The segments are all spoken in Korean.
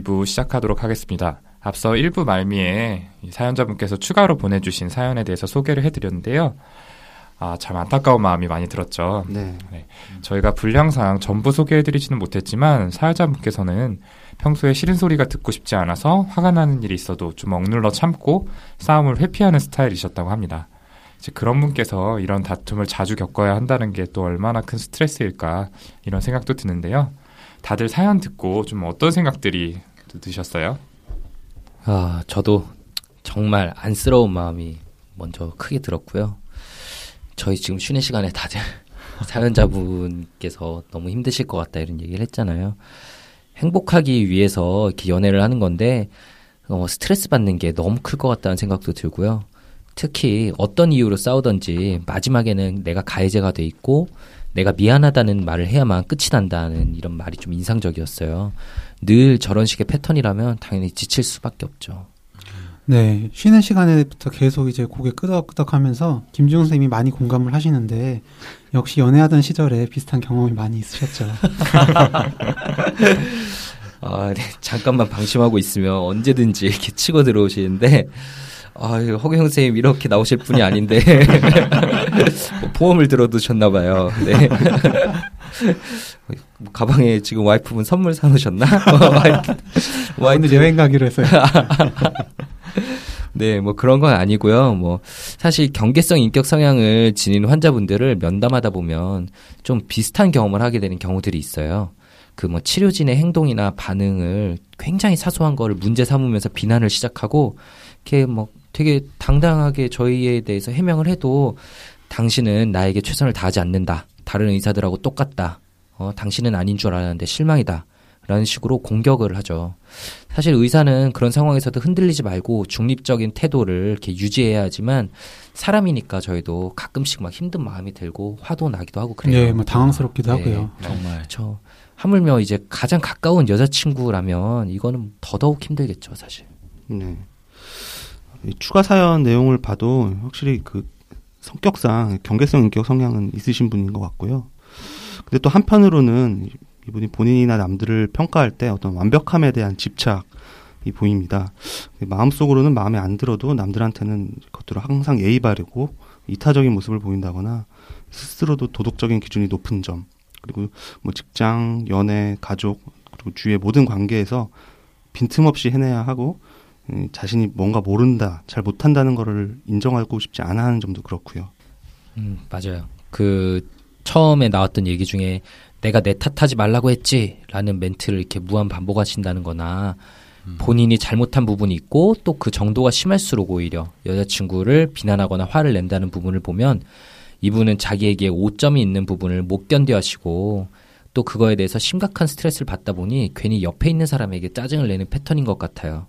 2부 시작하도록 하겠습니다. 앞서 1부 말미에 사연자분께서 추가로 보내주신 사연에 대해서 소개를 해드렸는데요. 아, 참 안타까운 마음이 많이 들었죠. 네. 네. 저희가 분량상 전부 소개해드리지는 못했지만 사연자분께서는 평소에 싫은 소리가 듣고 싶지 않아서 화가 나는 일이 있어도 좀 억눌러 참고 싸움을 회피하는 스타일이셨다고 합니다. 이제 그런 분께서 이런 다툼을 자주 겪어야 한다는 게 또 얼마나 큰 스트레스일까 이런 생각도 드는데요. 다들 사연 듣고 좀 어떤 생각들이 드셨어요? 아, 저도 정말 안쓰러운 마음이 먼저 크게 들었고요. 저희 지금 쉬는 시간에 다들 사연자분께서 너무 힘드실 것 같다 이런 얘기를 했잖아요. 행복하기 위해서 이렇게 연애를 하는 건데 어, 스트레스 받는 게 너무 클 것 같다는 생각도 들고요. 특히 어떤 이유로 싸우던지 마지막에는 내가 가해자가 돼 있고 내가 미안하다는 말을 해야만 끝이 난다는 이런 말이 좀 인상적이었어요. 늘 저런 식의 패턴이라면 당연히 지칠 수밖에 없죠. 네, 쉬는 시간에부터 계속 이제 고개 끄덕끄덕 하면서 김지웅 선생님이 많이 공감을 하시는데 역시 연애하던 시절에 비슷한 경험이 많이 있으셨죠. 아, 네, 잠깐만 방심하고 있으면 언제든지 이렇게 치고 들어오시는데 아, 허경 선생님 이렇게 나오실 분이 아닌데 뭐 보험을 들어두셨나 봐요. 네. 가방에 지금 와이프분 선물 사놓으셨나? 와이프 여행 가기로 했어요. 네, 뭐 그런 건 아니고요. 뭐 사실 경계성 인격 성향을 지닌 환자분들을 면담하다 보면 좀 비슷한 경험을 하게 되는 경우들이 있어요. 그 뭐 치료진의 행동이나 반응을 굉장히 사소한 거를 문제 삼으면서 비난을 시작하고 이렇게 뭐 되게 당당하게 저희에 대해서 해명을 해도 당신은 나에게 최선을 다하지 않는다. 다른 의사들하고 똑같다. 어, 당신은 아닌 줄 알았는데 실망이다. 라는 식으로 공격을 하죠. 사실 의사는 그런 상황에서도 흔들리지 말고 중립적인 태도를 이렇게 유지해야 하지만 사람이니까 저희도 가끔씩 막 힘든 마음이 들고 화도 나기도 하고 그래요. 네, 뭐 당황스럽기도 네, 하고요. 정말. 저 하물며 이제 가장 가까운 여자친구라면 이거는 더더욱 힘들겠죠, 사실. 네. 추가 사연 내용을 봐도 확실히 그 성격상 경계성 인격 성향은 있으신 분인 것 같고요. 근데 또 한편으로는 이분이 본인이나 남들을 평가할 때 어떤 완벽함에 대한 집착이 보입니다. 마음속으로는 마음에 안 들어도 남들한테는 그것들을 항상 예의 바르고 이타적인 모습을 보인다거나 스스로도 도덕적인 기준이 높은 점 그리고 뭐 직장, 연애, 가족 그리고 주위의 모든 관계에서 빈틈없이 해내야 하고 자신이 뭔가 모른다, 잘 못한다는 거를 인정하고 싶지 않아 하는 점도 그렇고요. 음, 맞아요. 그 처음에 나왔던 얘기 중에 내가 내 탓하지 말라고 했지라는 멘트를 이렇게 무한 반복하신다는 거나 음. 본인이 잘못한 부분이 있고 또 그 정도가 심할수록 오히려 여자친구를 비난하거나 화를 낸다는 부분을 보면 이분은 자기에게 오점이 있는 부분을 못 견뎌 하시고 또 그거에 대해서 심각한 스트레스를 받다 보니 괜히 옆에 있는 사람에게 짜증을 내는 패턴인 것 같아요.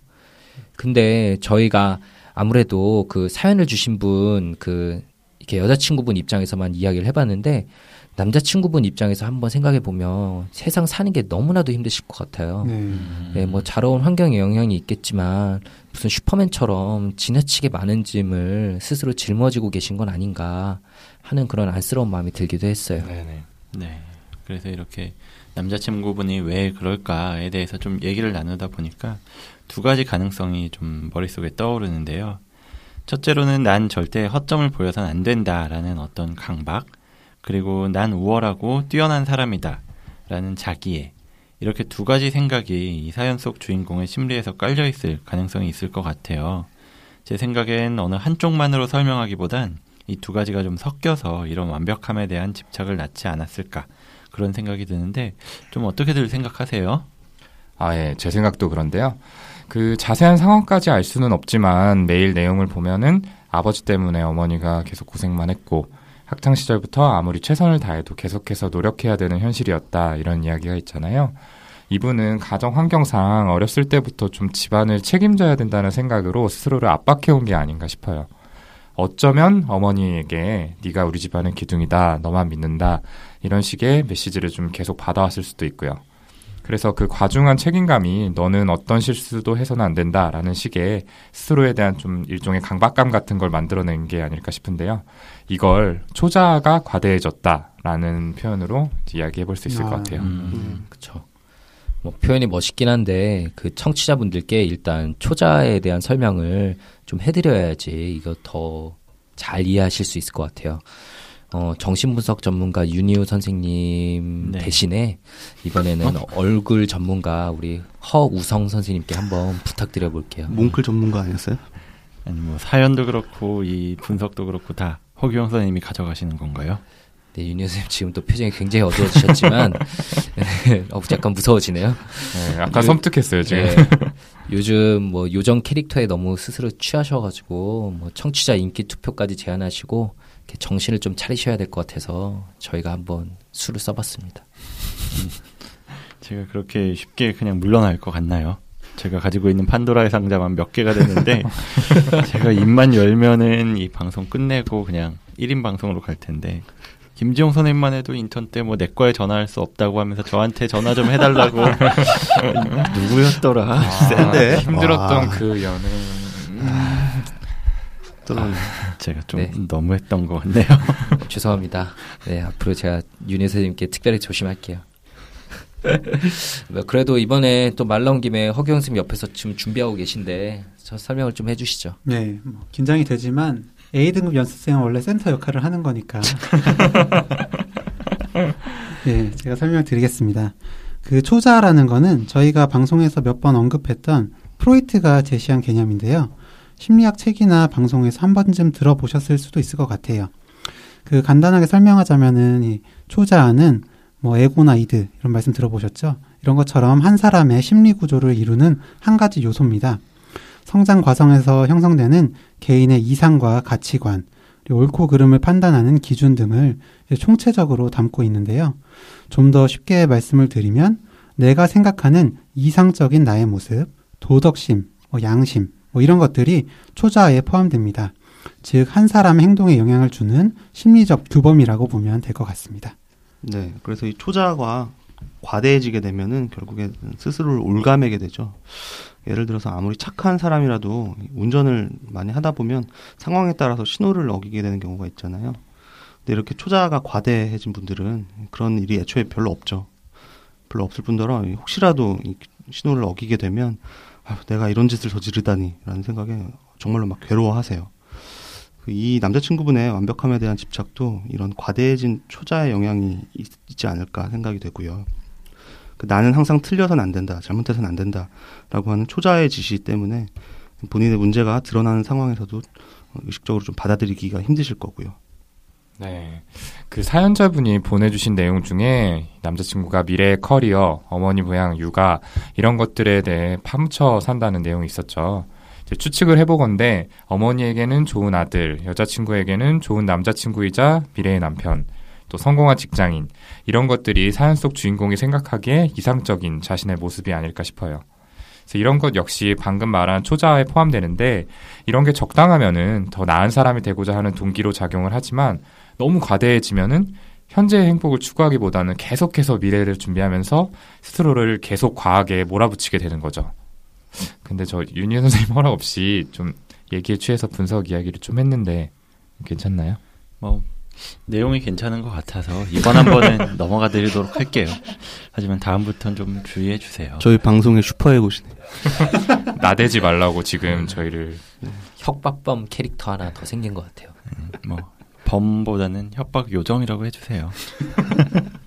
근데 저희가 아무래도 그 사연을 주신 분 그 이렇게 여자친구분 입장에서만 이야기를 해봤는데 남자친구분 입장에서 한번 생각해 보면 세상 사는 게 너무나도 힘드실 것 같아요. 네. 네, 뭐 자라온 환경에 영향이 있겠지만 무슨 슈퍼맨처럼 지나치게 많은 짐을 스스로 짊어지고 계신 건 아닌가 하는 그런 안쓰러운 마음이 들기도 했어요. 네네. 네. 그래서 이렇게 남자친구분이 왜 그럴까에 대해서 좀 얘기를 나누다 보니까 두 가지 가능성이 좀 머릿속에 떠오르는데요. 첫째로는 난 절대 허점을 보여선 안 된다라는 어떤 강박, 그리고 난 우월하고 뛰어난 사람이다 라는 자기애. 이렇게 두 가지 생각이 이 사연 속 주인공의 심리에서 깔려 있을 가능성이 있을 것 같아요. 제 생각엔 어느 한쪽만으로 설명하기보단 이 두 가지가 좀 섞여서 이런 완벽함에 대한 집착을 낳지 않았을까 그런 생각이 드는데 좀 어떻게들 생각하세요? 아, 예. 제 생각도 그런데요. 그 자세한 상황까지 알 수는 없지만 메일 내용을 보면은 아버지 때문에 어머니가 계속 고생만 했고 학창 시절부터 아무리 최선을 다해도 계속해서 노력해야 되는 현실이었다 이런 이야기가 있잖아요. 이분은 가정 환경상 어렸을 때부터 좀 집안을 책임져야 된다는 생각으로 스스로를 압박해온 게 아닌가 싶어요. 어쩌면 어머니에게 네가 우리 집안의 기둥이다, 너만 믿는다 이런 식의 메시지를 좀 계속 받아왔을 수도 있고요. 그래서 그 과중한 책임감이 너는 어떤 실수도 해서는 안 된다라는 식의 스스로에 대한 좀 일종의 강박감 같은 걸 만들어낸 게 아닐까 싶은데요. 이걸 초자가 과대해졌다라는 표현으로 이야기해 볼 수 있을 아, 것 같아요. 음, 음. 그렇죠. 뭐 표현이 멋있긴 한데 그 청취자분들께 일단 초자에 대한 설명을 좀 해드려야지 이거 더 잘 이해하실 수 있을 것 같아요. 어, 정신분석 전문가 윤희우 선생님 네. 대신에 이번에는 얼굴 전문가 우리 허우성 선생님께 한번 부탁드려 볼게요. 뭉클 전문가 아니었어요? 아니 뭐 사연도 그렇고 이 분석도 그렇고 다 허규영 선생님이 가져가시는 건가요? 네, 윤희우 선생님 지금 또 표정이 굉장히 어두워지셨지만 어, 약간 무서워지네요. 네, 약간 요- 섬뜩했어요 지금. 네. 요즘 뭐 요정 캐릭터에 너무 스스로 취하셔가지고 뭐 청취자 인기 투표까지 제안하시고 정신을 좀 차리셔야 될 것 같아서 저희가 한번 수를 써봤습니다. 제가 그렇게 쉽게 그냥 물러날 것 같나요? 제가 가지고 있는 판도라의 상자만 몇 개가 됐는데 제가 입만 열면은 이 방송 끝내고 그냥 1인 방송으로 갈 텐데 김지용 선생님만 해도 인턴 때 뭐 내과에 전화할 수 없다고 하면서 저한테 전화 좀 해달라고 누구였더라? 센데. 힘들었던 와. 그 연애. 떨어졌네. 제가 좀 네. 너무했던 것 같네요. 죄송합니다. 네, 앞으로 제가 윤희 선생님께 특별히 조심할게요. 뭐 그래도 이번에 또 말 나온 김에 허경 선생님 옆에서 지금 준비하고 계신데 저 설명을 좀 해주시죠. 네, 뭐 긴장이 되지만 A등급 연습생은 원래 센터 역할을 하는 거니까. 네, 제가 설명을 드리겠습니다. 그 초자라는 거는 저희가 방송에서 몇 번 언급했던 프로이트가 제시한 개념인데요. 심리학 책이나 방송에서 한 번쯤 들어보셨을 수도 있을 것 같아요. 그 간단하게 설명하자면은 이 초자는 뭐 에고나 이드 이런 말씀 들어보셨죠? 이런 것처럼 한 사람의 심리 구조를 이루는 한 가지 요소입니다. 성장 과정에서 형성되는 개인의 이상과 가치관, 옳고 그름을 판단하는 기준 등을 총체적으로 담고 있는데요. 좀 더 쉽게 말씀을 드리면 내가 생각하는 이상적인 나의 모습, 도덕심, 뭐 양심, 뭐 이런 것들이 초자에 포함됩니다. 즉, 한 사람의 행동에 영향을 주는 심리적 규범이라고 보면 될 것 같습니다. 네, 그래서 이 초자가 과대해지게 되면은 결국에 스스로를 올가매게 되죠. 예를 들어서 아무리 착한 사람이라도 운전을 많이 하다 보면 상황에 따라서 신호를 어기게 되는 경우가 있잖아요. 근데 이렇게 초자가 과대해진 분들은 그런 일이 애초에 별로 없죠. 별로 없을 뿐더러 혹시라도 이 신호를 어기게 되면 아, 내가 이런 짓을 저지르다니라는 생각에 정말로 막 괴로워하세요. 그이 남자친구분의 완벽함에 대한 집착도 이런 과대해진 초자의 영향이 있, 지 않을까 생각이 되고요. 그 나는 항상 틀려서는 안 된다, 잘못해서는 안 된다라고 하는 초자의 지시 때문에 본인의 문제가 드러나는 상황에서도 의식적으로 좀 받아들이기가 힘드실 거고요. 네. 그 사연자분이 보내주신 내용 중에 남자친구가 미래의 커리어, 어머니 부양, 육아, 이런 것들에 대해 파묻혀 산다는 내용이 있었죠. 이제 추측을 해보건데, 어머니에게는 좋은 아들, 여자친구에게는 좋은 남자친구이자 미래의 남편, 또 성공한 직장인, 이런 것들이 사연 속 주인공이 생각하기에 이상적인 자신의 모습이 아닐까 싶어요. 그래서 이런 것 역시 방금 말한 초자에 포함되는데, 이런 게 적당하면은 더 나은 사람이 되고자 하는 동기로 작용을 하지만, 너무 과대해지면은 현재의 행복을 추구하기보다는 계속해서 미래를 준비하면서 스스로를 계속 과하게 몰아붙이게 되는 거죠. 근데 저 윤희 선생님 허락 없이 좀 얘기에 취해서 분석 이야기를 좀 했는데 괜찮나요? 뭐 내용이 괜찮은 것 같아서 이번 한 번은 넘어가 드리도록 할게요. 하지만 다음부터는 좀 주의해 주세요. 저희 방송의 슈퍼에 고시네. 나대지 말라고 지금 저희를 혁박범 캐릭터 하나 더 생긴 것 같아요. 뭐 범보다는 협박 요정이라고 해주세요.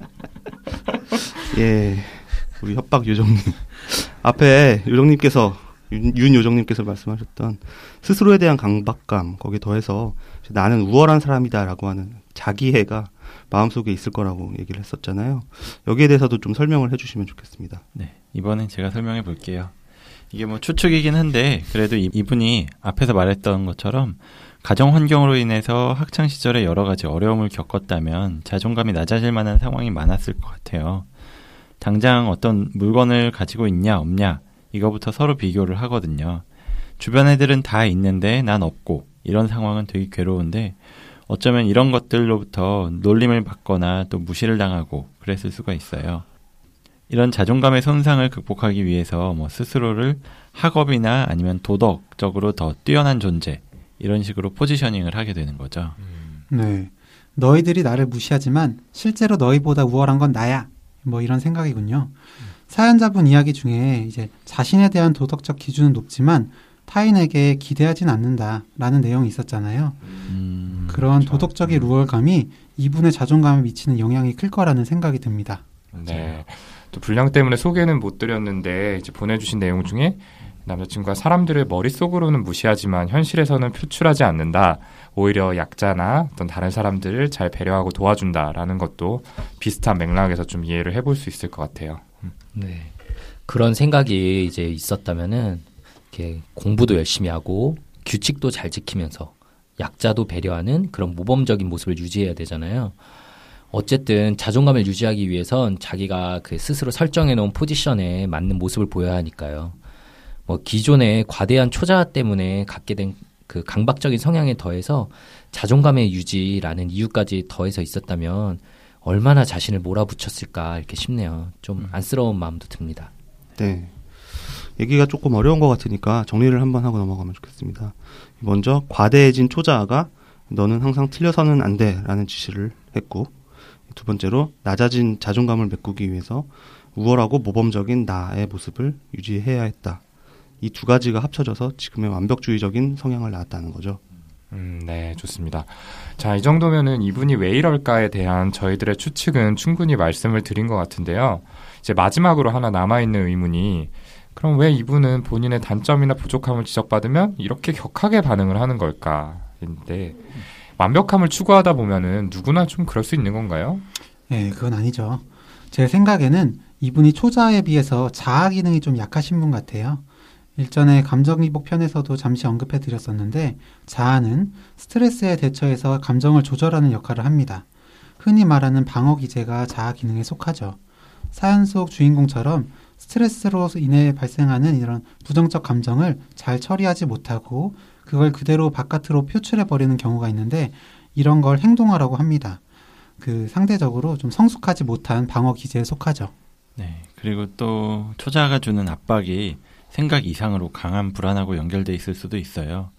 예, 우리 협박 요정님. 앞에 요정님께서, 윤, 윤 요정님께서 말씀하셨던 스스로에 대한 강박감, 거기에 더해서 나는 우월한 사람이다라고 하는 자기애가 마음속에 있을 거라고 얘기를 했었잖아요. 여기에 대해서도 좀 설명을 해주시면 좋겠습니다. 네, 이번엔 제가 설명해 볼게요. 이게 뭐 추측이긴 한데 그래도 이- 이분이 앞에서 말했던 것처럼 가정 환경으로 인해서 학창 시절에 여러 가지 어려움을 겪었다면 자존감이 낮아질 만한 상황이 많았을 것 같아요. 당장 어떤 물건을 가지고 있냐 없냐 이거부터 서로 비교를 하거든요. 주변 애들은 다 있는데 난 없고 이런 상황은 되게 괴로운데 어쩌면 이런 것들로부터 놀림을 받거나 또 무시를 당하고 그랬을 수가 있어요. 이런 자존감의 손상을 극복하기 위해서 뭐 스스로를 학업이나 아니면 도덕적으로 더 뛰어난 존재 이런 식으로 포지셔닝을 하게 되는 거죠. 네. 너희들이 나를 무시하지만 실제로 너희보다 우월한 건 나야. 뭐 이런 생각이군요. 사연자분 이야기 중에 이제 자신에 대한 도덕적 기준은 높지만 타인에게 기대하진 않는다라는 내용이 있었잖아요. 음, 그런 그렇죠. 도덕적인 우월감이 이분의 자존감에 미치는 영향이 클 거라는 생각이 듭니다. 네. 또 분량 때문에 소개는 못 드렸는데 이제 보내주신 내용 중에 남자친구가 사람들을 머릿속으로는 무시하지만 현실에서는 표출하지 않는다. 오히려 약자나 어떤 다른 사람들을 잘 배려하고 도와준다라는 것도 비슷한 맥락에서 좀 이해를 해볼 수 있을 것 같아요. 네. 그런 생각이 이제 있었다면은 이렇게 공부도 열심히 하고 규칙도 잘 지키면서 약자도 배려하는 그런 모범적인 모습을 유지해야 되잖아요. 어쨌든 자존감을 유지하기 위해선 자기가 그 스스로 설정해 놓은 포지션에 맞는 모습을 보여야 하니까요. 뭐 기존의 과대한 초자아 때문에 갖게 된 그 강박적인 성향에 더해서 자존감의 유지라는 이유까지 더해서 있었다면 얼마나 자신을 몰아붙였을까 이렇게 싶네요. 좀 안쓰러운 마음도 듭니다. 네. 얘기가 조금 어려운 것 같으니까 정리를 한번 하고 넘어가면 좋겠습니다. 먼저 과대해진 초자아가 너는 항상 틀려서는 안 돼라는 지시를 했고 두 번째로 낮아진 자존감을 메꾸기 위해서 우월하고 모범적인 나의 모습을 유지해야 했다. 이 두 가지가 합쳐져서 지금의 완벽주의적인 성향을 낳았다는 거죠. 음, 네, 좋습니다. 자, 이 정도면은 이분이 왜 이럴까에 대한 저희들의 추측은 충분히 말씀을 드린 것 같은데요. 이제 마지막으로 하나 남아있는 의문이 그럼 왜 이분은 본인의 단점이나 부족함을 지적받으면 이렇게 격하게 반응을 하는 걸까?인데 완벽함을 추구하다 보면은 누구나 좀 그럴 수 있는 건가요? 네, 그건 아니죠. 제 생각에는 이분이 초자에 비해서 자아 기능이 좀 약하신 분 같아요. 일전에 감정기복 편에서도 잠시 언급해 드렸었는데 자아는 스트레스에 대처해서 감정을 조절하는 역할을 합니다. 흔히 말하는 방어 기제가 자아 기능에 속하죠. 사연 속 주인공처럼 스트레스로 인해 발생하는 이런 부정적 감정을 잘 처리하지 못하고 그걸 그대로 바깥으로 표출해 버리는 경우가 있는데 이런 걸 행동하라고 합니다. 그 상대적으로 좀 성숙하지 못한 방어 기제에 속하죠. 네. 그리고 또 초자가 주는 압박이 생각 이상으로 강한 불안하고 연결돼 있을 수도 있어요.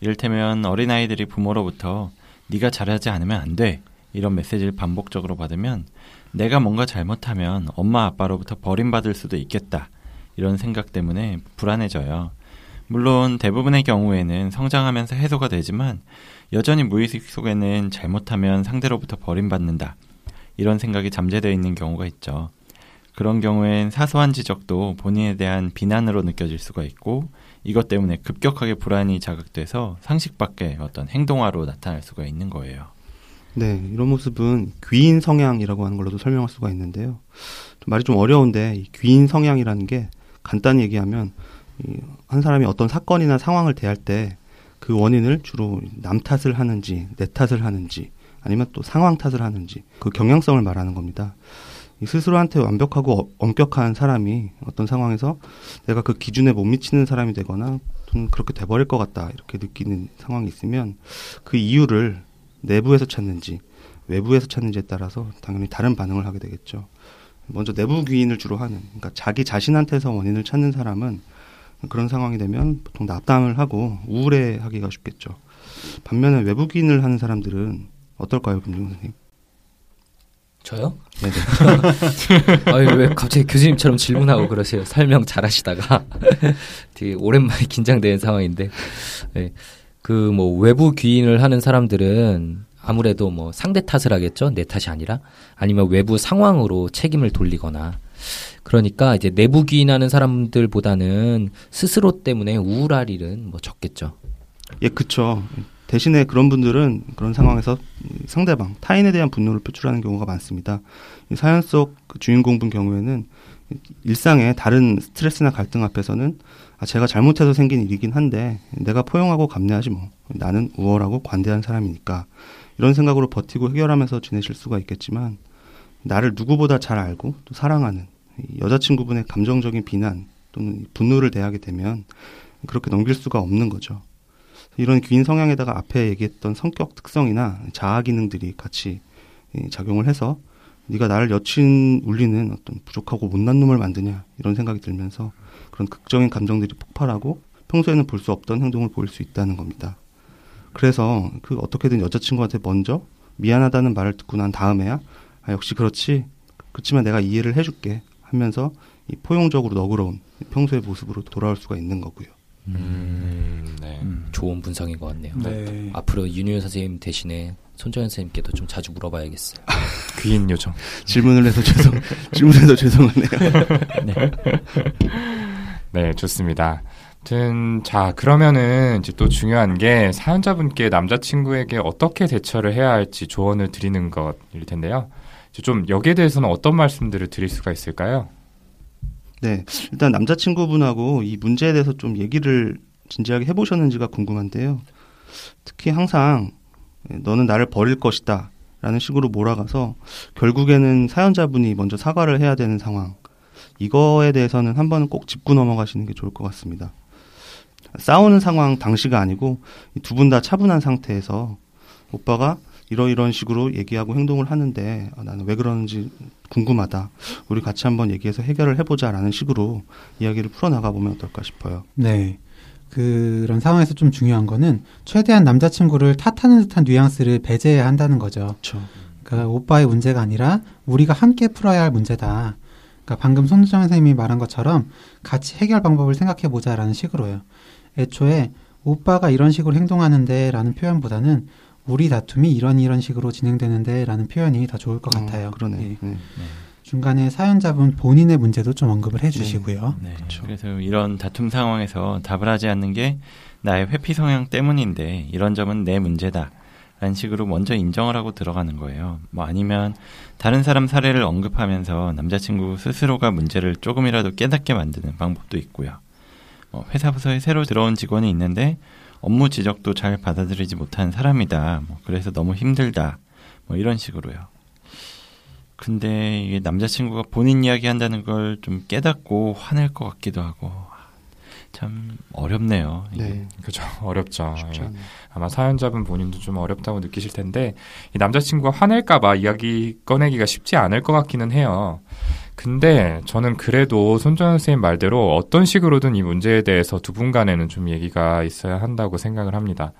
이를테면 어린아이들이 부모로부터 네가 잘하지 않으면 안 돼. 이런 메시지를 반복적으로 받으면 내가 뭔가 잘못하면 엄마 아빠로부터 버림받을 수도 있겠다. 이런 생각 때문에 불안해져요. 물론 대부분의 경우에는 성장하면서 해소가 되지만 여전히 무의식 속에는 잘못하면 상대로부터 버림받는다. 이런 생각이 잠재되어 있는 경우가 있죠. 그런 경우엔 사소한 지적도 본인에 대한 비난으로 느껴질 수가 있고 이것 때문에 급격하게 불안이 자극돼서 상식 밖의 어떤 행동화로 나타날 수가 있는 거예요. 네, 이런 모습은 귀인 성향이라고 하는 걸로도 설명할 수가 있는데요. 좀 말이 좀 어려운데 이 귀인 성향이라는 게 간단히 얘기하면 이한 사람이 어떤 사건이나 상황을 대할 때 그 원인을 주로 남 탓을 하는지 내 탓을 하는지 아니면 또 상황 탓을 하는지 그 경향성을 말하는 겁니다. 이 스스로한테 완벽하고 어- 엄격한 사람이 어떤 상황에서 내가 그 기준에 못 미치는 사람이 되거나 좀 그렇게 돼버릴 것 같다 이렇게 느끼는 상황이 있으면 그 이유를 내부에서 찾는지 외부에서 찾는지에 따라서 당연히 다른 반응을 하게 되겠죠. 먼저 내부 귀인을 주로 하는, 그러니까 자기 자신한테서 원인을 찾는 사람은 그런 상황이 되면 보통 납담을 하고 우울해하기가 쉽겠죠. 반면에 외부 귀인을 하는 사람들은 어떨까요, 김종 선생님? 저요? 네네. 아유, 왜 갑자기 교수님처럼 질문하고 그러세요? 설명 잘 하시다가. 되게 오랜만에 긴장되는 상황인데. 네. 그뭐 외부 귀인을 하는 사람들은 아무래도 뭐 상대 탓을 하겠죠? 내 탓이 아니라. 아니면 외부 상황으로 책임을 돌리거나. 그러니까 이제 내부 귀인하는 사람들보다는 스스로 때문에 우울할 일은 뭐 적겠죠. 예, 그쵸. 대신에 그런 분들은 그런 상황에서 상대방, 타인에 대한 분노를 표출하는 경우가 많습니다. 이 사연 속 그 주인공분 경우에는 일상의 다른 스트레스나 갈등 앞에서는 아, 제가 잘못해서 생긴 일이긴 한데 내가 포용하고 감내하지 뭐. 나는 우월하고 관대한 사람이니까. 이런 생각으로 버티고 해결하면서 지내실 수가 있겠지만 나를 누구보다 잘 알고 또 사랑하는 이 여자친구분의 감정적인 비난 또는 분노를 대하게 되면 그렇게 넘길 수가 없는 거죠. 이런 귀인 성향에다가 앞에 얘기했던 성격 특성이나 자아 기능들이 같이 이, 작용을 해서 네가 나를 여친 울리는 어떤 부족하고 못난 놈을 만드냐 이런 생각이 들면서 그런 극적인 감정들이 폭발하고 평소에는 볼 수 없던 행동을 보일 수 있다는 겁니다. 그래서 그 어떻게든 여자친구한테 먼저 미안하다는 말을 듣고 난 다음에야 아, 역시 그렇지 그렇지만 내가 이해를 해줄게 하면서 이 포용적으로 너그러운 평소의 모습으로 돌아올 수가 있는 거고요. 음, 네. 음. 좋은 분석인 것 같네요. 네. 앞으로 윤유현 선생님 대신에 손정현 선생님께도 좀 자주 물어봐야겠어요. 귀인 요정. 질문을 해서 죄송 질문해서 죄송하네요. 네, 좋습니다. 아무튼 자 그러면은 이제 또 중요한 게 사연자분께 남자친구에게 어떻게 대처를 해야 할지 조언을 드리는 것일 텐데요. 좀 여기에 대해서는 어떤 말씀들을 드릴 수가 있을까요? 네, 일단 남자친구분하고 이 문제에 대해서 좀 얘기를 진지하게 해보셨는지가 궁금한데요. 특히 항상 너는 나를 버릴 것이다 라는 식으로 몰아가서 결국에는 사연자분이 먼저 사과를 해야 되는 상황. 이거에 대해서는 한 번은 꼭 짚고 넘어가시는 게 좋을 것 같습니다. 싸우는 상황 당시가 아니고 두 분 다 차분한 상태에서 오빠가 이러이런 식으로 얘기하고 행동을 하는데 아, 나는 왜 그러는지 궁금하다. 우리 같이 한번 얘기해서 해결을 해보자라는 식으로 이야기를 풀어나가 보면 어떨까 싶어요. 네. 그런 상황에서 좀 중요한 거는 최대한 남자친구를 탓하는 듯한 뉘앙스를 배제해야 한다는 거죠. 그렇죠. 그러니까 오빠의 문제가 아니라 우리가 함께 풀어야 할 문제다. 그러니까 방금 손수정 선생님이 말한 것처럼 같이 해결 방법을 생각해 보자라는 식으로요. 애초에 오빠가 이런 식으로 행동하는데라는 표현보다는 우리 다툼이 이런 이런 식으로 진행되는데라는 표현이 더 좋을 것 같아요. 어, 그러네. 예. 네. 중간에 사연자분 본인의 문제도 좀 언급을 해주시고요. 네. 그쵸. 그래서 이런 다툼 상황에서 답을 하지 않는 게 나의 회피 성향 때문인데 이런 점은 내 문제다. 라는 식으로 먼저 인정을 하고 들어가는 거예요. 뭐 아니면 다른 사람 사례를 언급하면서 남자친구 스스로가 문제를 조금이라도 깨닫게 만드는 방법도 있고요. 뭐 회사 부서에 새로 들어온 직원이 있는데 업무 지적도 잘 받아들이지 못한 사람이다. 뭐 그래서 너무 힘들다. 뭐 이런 식으로요. 근데 이게 남자친구가 본인 이야기 한다는 걸 좀 깨닫고 화낼 것 같기도 하고 참 어렵네요. 이게. 네. 그죠 어렵죠. 예. 아마 사연자분 본인도 좀 어렵다고 느끼실 텐데 이 남자친구가 화낼까봐 이야기 꺼내기가 쉽지 않을 것 같기는 해요. 근데 저는 그래도 손정현 선생님 말대로 어떤 식으로든 이 문제에 대해서 두 분 간에는 좀 얘기가 있어야 한다고 생각을 합니다.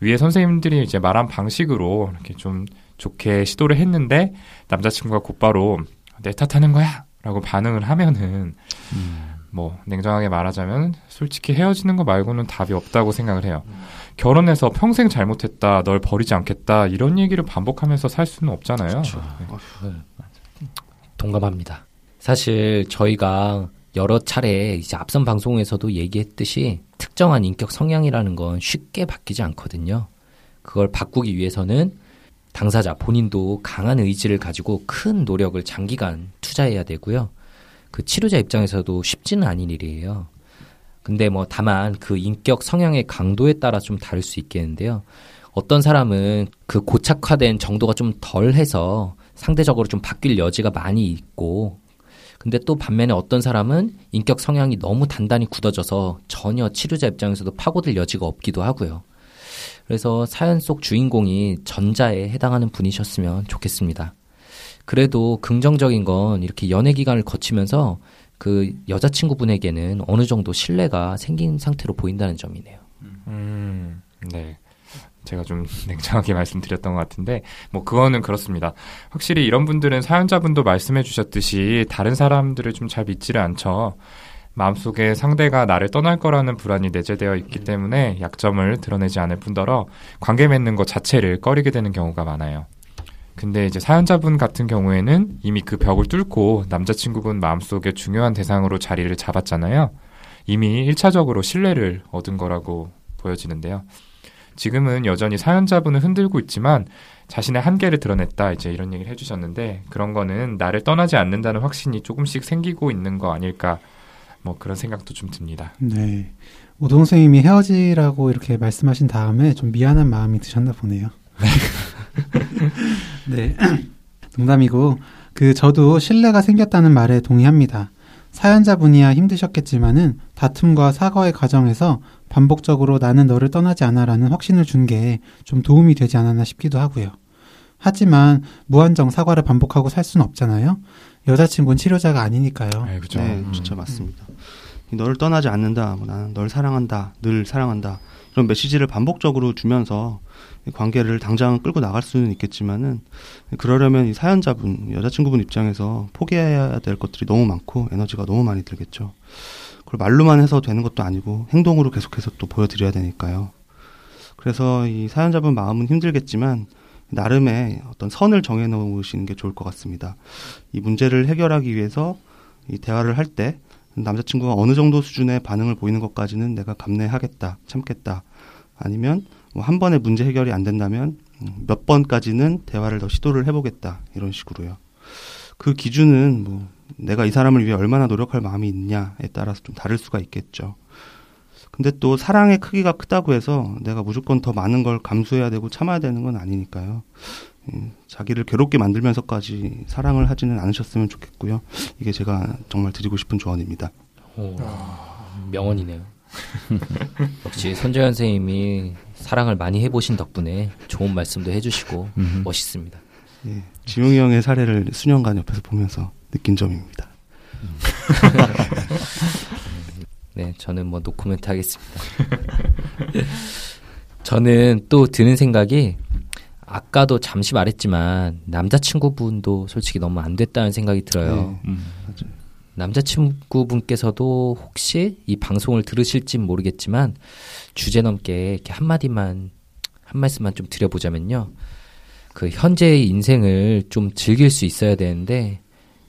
위에 선생님들이 이제 말한 방식으로 이렇게 좀 좋게 시도를 했는데 남자친구가 곧바로 내 탓하는 거야! 라고 반응을 하면은 뭐 냉정하게 말하자면 솔직히 헤어지는 거 말고는 답이 없다고 생각을 해요. 결혼해서 평생 잘못했다, 널 버리지 않겠다 이런 얘기를 반복하면서 살 수는 없잖아요. 네. 동감합니다. 사실 저희가 여러 차례 이제 앞선 방송에서도 얘기했듯이 특정한 인격 성향이라는 건 쉽게 바뀌지 않거든요. 그걸 바꾸기 위해서는 당사자 본인도 강한 의지를 가지고 큰 노력을 장기간 투자해야 되고요. 그 치료자 입장에서도 쉽지는 않은 일이에요. 근데 뭐 다만 그 인격 성향의 강도에 따라 좀 다를 수 있겠는데요. 어떤 사람은 그 고착화된 정도가 좀 덜해서 상대적으로 좀 바뀔 여지가 많이 있고 근데 또 반면에 어떤 사람은 인격 성향이 너무 단단히 굳어져서 전혀 치료자 입장에서도 파고들 여지가 없기도 하고요. 그래서 사연 속 주인공이 전자에 해당하는 분이셨으면 좋겠습니다. 그래도 긍정적인 건 이렇게 연애 기간을 거치면서 그 여자친구분에게는 어느 정도 신뢰가 생긴 상태로 보인다는 점이네요. 음, 네. 제가 좀 냉정하게 말씀드렸던 것 같은데, 뭐, 그거는 그렇습니다. 확실히 이런 분들은 사연자분도 말씀해 주셨듯이 다른 사람들을 좀 잘 믿지를 않죠. 마음속에 상대가 나를 떠날 거라는 불안이 내재되어 있기 때문에 약점을 드러내지 않을 뿐더러 관계 맺는 것 자체를 꺼리게 되는 경우가 많아요. 근데 이제 사연자분 같은 경우에는 이미 그 벽을 뚫고 남자친구분 마음속에 중요한 대상으로 자리를 잡았잖아요. 이미 1차적으로 신뢰를 얻은 거라고 보여지는데요. 지금은 여전히 사연자분을 흔들고 있지만 자신의 한계를 드러냈다 이제 이런 얘기를 해주셨는데 그런 거는 나를 떠나지 않는다는 확신이 조금씩 생기고 있는 거 아닐까 뭐 그런 생각도 좀 듭니다. 네. 오동 선생님이 헤어지라고 이렇게 말씀하신 다음에 좀 미안한 마음이 드셨나 보네요. 네. 농담이고, 그, 저도 신뢰가 생겼다는 말에 동의합니다. 사연자분이야 힘드셨겠지만은 다툼과 사과의 과정에서 반복적으로 나는 너를 떠나지 않아라는 확신을 준 게 좀 도움이 되지 않았나 싶기도 하고요. 하지만 무한정 사과를 반복하고 살 수는 없잖아요. 여자친구는 치료자가 아니니까요. 네, 그죠. 네, 음. 진짜 맞습니다. 너를 떠나지 않는다. 뭐 나는 널 사랑한다. 늘 사랑한다. 그런 메시지를 반복적으로 주면서 관계를 당장 끌고 나갈 수는 있겠지만은 그러려면 이 사연자분 여자친구분 입장에서 포기해야 될 것들이 너무 많고 에너지가 너무 많이 들겠죠. 그걸 말로만 해서 되는 것도 아니고 행동으로 계속해서 또 보여드려야 되니까요. 그래서 이 사연자분 마음은 힘들겠지만 나름의 어떤 선을 정해 놓으시는 게 좋을 것 같습니다. 이 문제를 해결하기 위해서 이 대화를 할 때 남자친구가 어느 정도 수준의 반응을 보이는 것까지는 내가 감내하겠다, 참겠다. 아니면 뭐 한 번에 문제 해결이 안 된다면 음, 몇 번까지는 대화를 더 시도를 해보겠다. 이런 식으로요. 그 기준은 뭐 내가 이 사람을 위해 얼마나 노력할 마음이 있냐에 따라서 좀 다를 수가 있겠죠. 근데 또 사랑의 크기가 크다고 해서 내가 무조건 더 많은 걸 감수해야 되고 참아야 되는 건 아니니까요. 음, 자기를 괴롭게 만들면서까지 사랑을 하지는 않으셨으면 좋겠고요. 이게 제가 정말 드리고 싶은 조언입니다. 오, 명언이네요. 역시 손재현 선생님이 사랑을 많이 해보신 덕분에 좋은 말씀도 해주시고 멋있습니다. 예, 지용이 형의 사례를 수년간 옆에서 보면서 느낀 점입니다. 네, 저는 뭐 노코멘트 하겠습니다. 저는 또 드는 생각이 아까도 잠시 말했지만 남자친구분도 솔직히 너무 안 됐다는 생각이 들어요. 네, 음. 남자친구분께서도 혹시 이 방송을 들으실진 모르겠지만 주제 넘게 이렇게 한 마디만 한 말씀만 좀 드려보자면요. 그 현재의 인생을 좀 즐길 수 있어야 되는데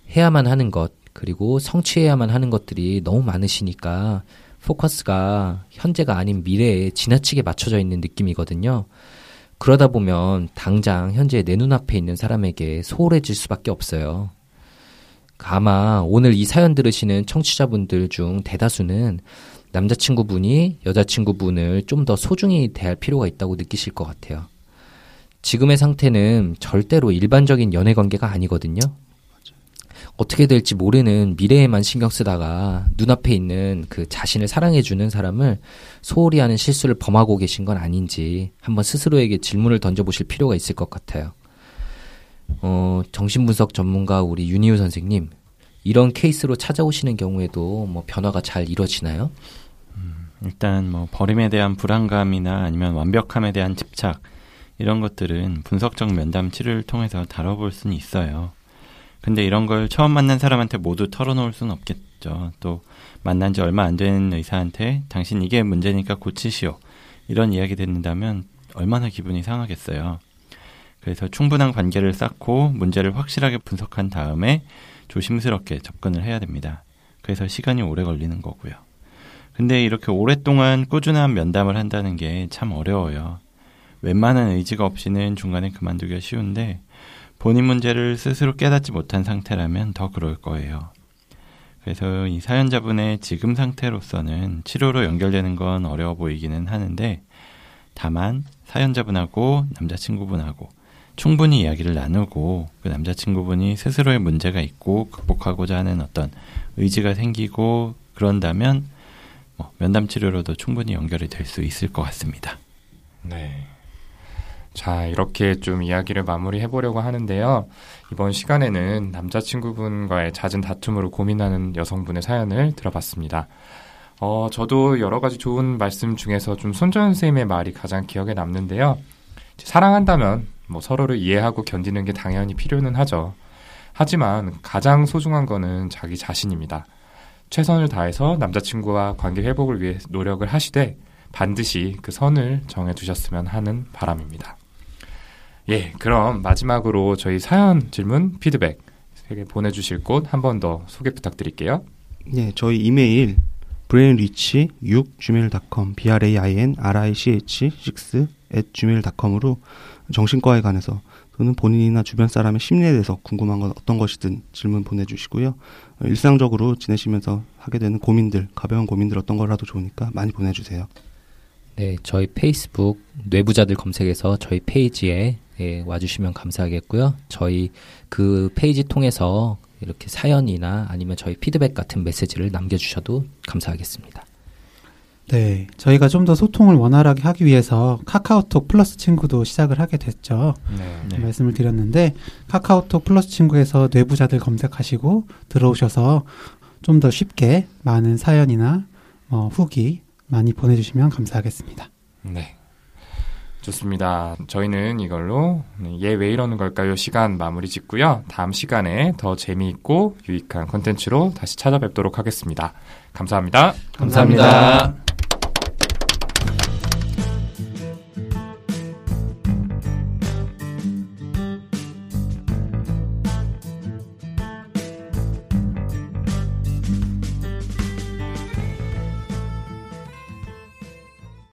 해야만 하는 것 그리고 성취해야만 하는 것들이 너무 많으시니까 포커스가 현재가 아닌 미래에 지나치게 맞춰져 있는 느낌이거든요. 그러다 보면 당장 현재 내 눈앞에 있는 사람에게 소홀해질 수밖에 없어요. 아마 오늘 이 사연 들으시는 청취자분들 중 대다수는 남자친구분이 여자친구분을 좀 더 소중히 대할 필요가 있다고 느끼실 것 같아요. 지금의 상태는 절대로 일반적인 연애 관계가 아니거든요. 어떻게 될지 모르는 미래에만 신경 쓰다가 눈앞에 있는 그 자신을 사랑해주는 사람을 소홀히 하는 실수를 범하고 계신 건 아닌지 한번 스스로에게 질문을 던져보실 필요가 있을 것 같아요. 어, 정신분석 전문가 우리 윤희우 선생님, 이런 케이스로 찾아오시는 경우에도 뭐 변화가 잘 이루어지나요? 음, 일단 뭐 버림에 대한 불안감이나 아니면 완벽함에 대한 집착 이런 것들은 분석적 면담 치료를 통해서 다뤄볼 수는 있어요. 근데 이런 걸 처음 만난 사람한테 모두 털어놓을 수는 없겠죠. 또 만난 지 얼마 안 된 의사한테 당신 이게 문제니까 고치시오. 이런 이야기 듣는다면 얼마나 기분이 상하겠어요. 그래서 충분한 관계를 쌓고 문제를 확실하게 분석한 다음에 조심스럽게 접근을 해야 됩니다. 그래서 시간이 오래 걸리는 거고요. 근데 이렇게 오랫동안 꾸준한 면담을 한다는 게 참 어려워요. 웬만한 의지가 없이는 중간에 그만두기가 쉬운데 본인 문제를 스스로 깨닫지 못한 상태라면 더 그럴 거예요. 그래서 이 사연자분의 지금 상태로서는 치료로 연결되는 건 어려워 보이기는 하는데 다만 사연자분하고 남자친구분하고 충분히 이야기를 나누고 그 남자친구분이 스스로의 문제가 있고 극복하고자 하는 어떤 의지가 생기고 그런다면 뭐 면담 치료로도 충분히 연결이 될 수 있을 것 같습니다. 네. 자, 이렇게 좀 이야기를 마무리해 보려고 하는데요. 이번 시간에는 남자친구분과의 잦은 다툼으로 고민하는 여성분의 사연을 들어봤습니다. 어, 저도 여러 가지 좋은 말씀 중에서 좀 손정현 선생님의 말이 가장 기억에 남는데요. 사랑한다면 뭐 서로를 이해하고 견디는 게 당연히 필요는 하죠. 하지만 가장 소중한 거는 자기 자신입니다. 최선을 다해서 남자친구와 관계 회복을 위해 노력을 하시되 반드시 그 선을 정해 두셨으면 하는 바람입니다. 예, 그럼 마지막으로 저희 사연 질문 피드백 세개 보내주실 곳 한 번 더 소개 부탁드릴게요. 네, 저희 이메일 brainrich 6 gmail.com b r a i n r i c h 6 at gmail.com으로 정신과에 관해서 또는 본인이나 주변 사람의 심리에 대해서 궁금한 건 어떤 것이든 질문 보내주시고요. 일상적으로 지내시면서 하게 되는 고민들, 가벼운 고민들 어떤 거라도 좋으니까 많이 보내주세요. 네, 저희 페이스북 뇌부자들 검색해서 저희 페이지에 예, 와주시면 감사하겠고요. 저희 그 페이지 통해서 이렇게 사연이나 아니면 저희 피드백 같은 메시지를 남겨주셔도 감사하겠습니다. 네, 저희가 좀 더 소통을 원활하게 하기 위해서 카카오톡 플러스 친구도 시작을 하게 됐죠. 네, 네. 말씀을 드렸는데 카카오톡 플러스 친구에서 뇌부자들 검색하시고 들어오셔서 좀 더 쉽게 많은 사연이나 어, 후기 많이 보내주시면 감사하겠습니다. 네. 좋습니다. 저희는 이걸로 얘 왜 이러는 걸까요? 시간 마무리 짓고요. 다음 시간에 더 재미있고 유익한 콘텐츠로 다시 찾아뵙도록 하겠습니다. 감사합니다. 감사합니다.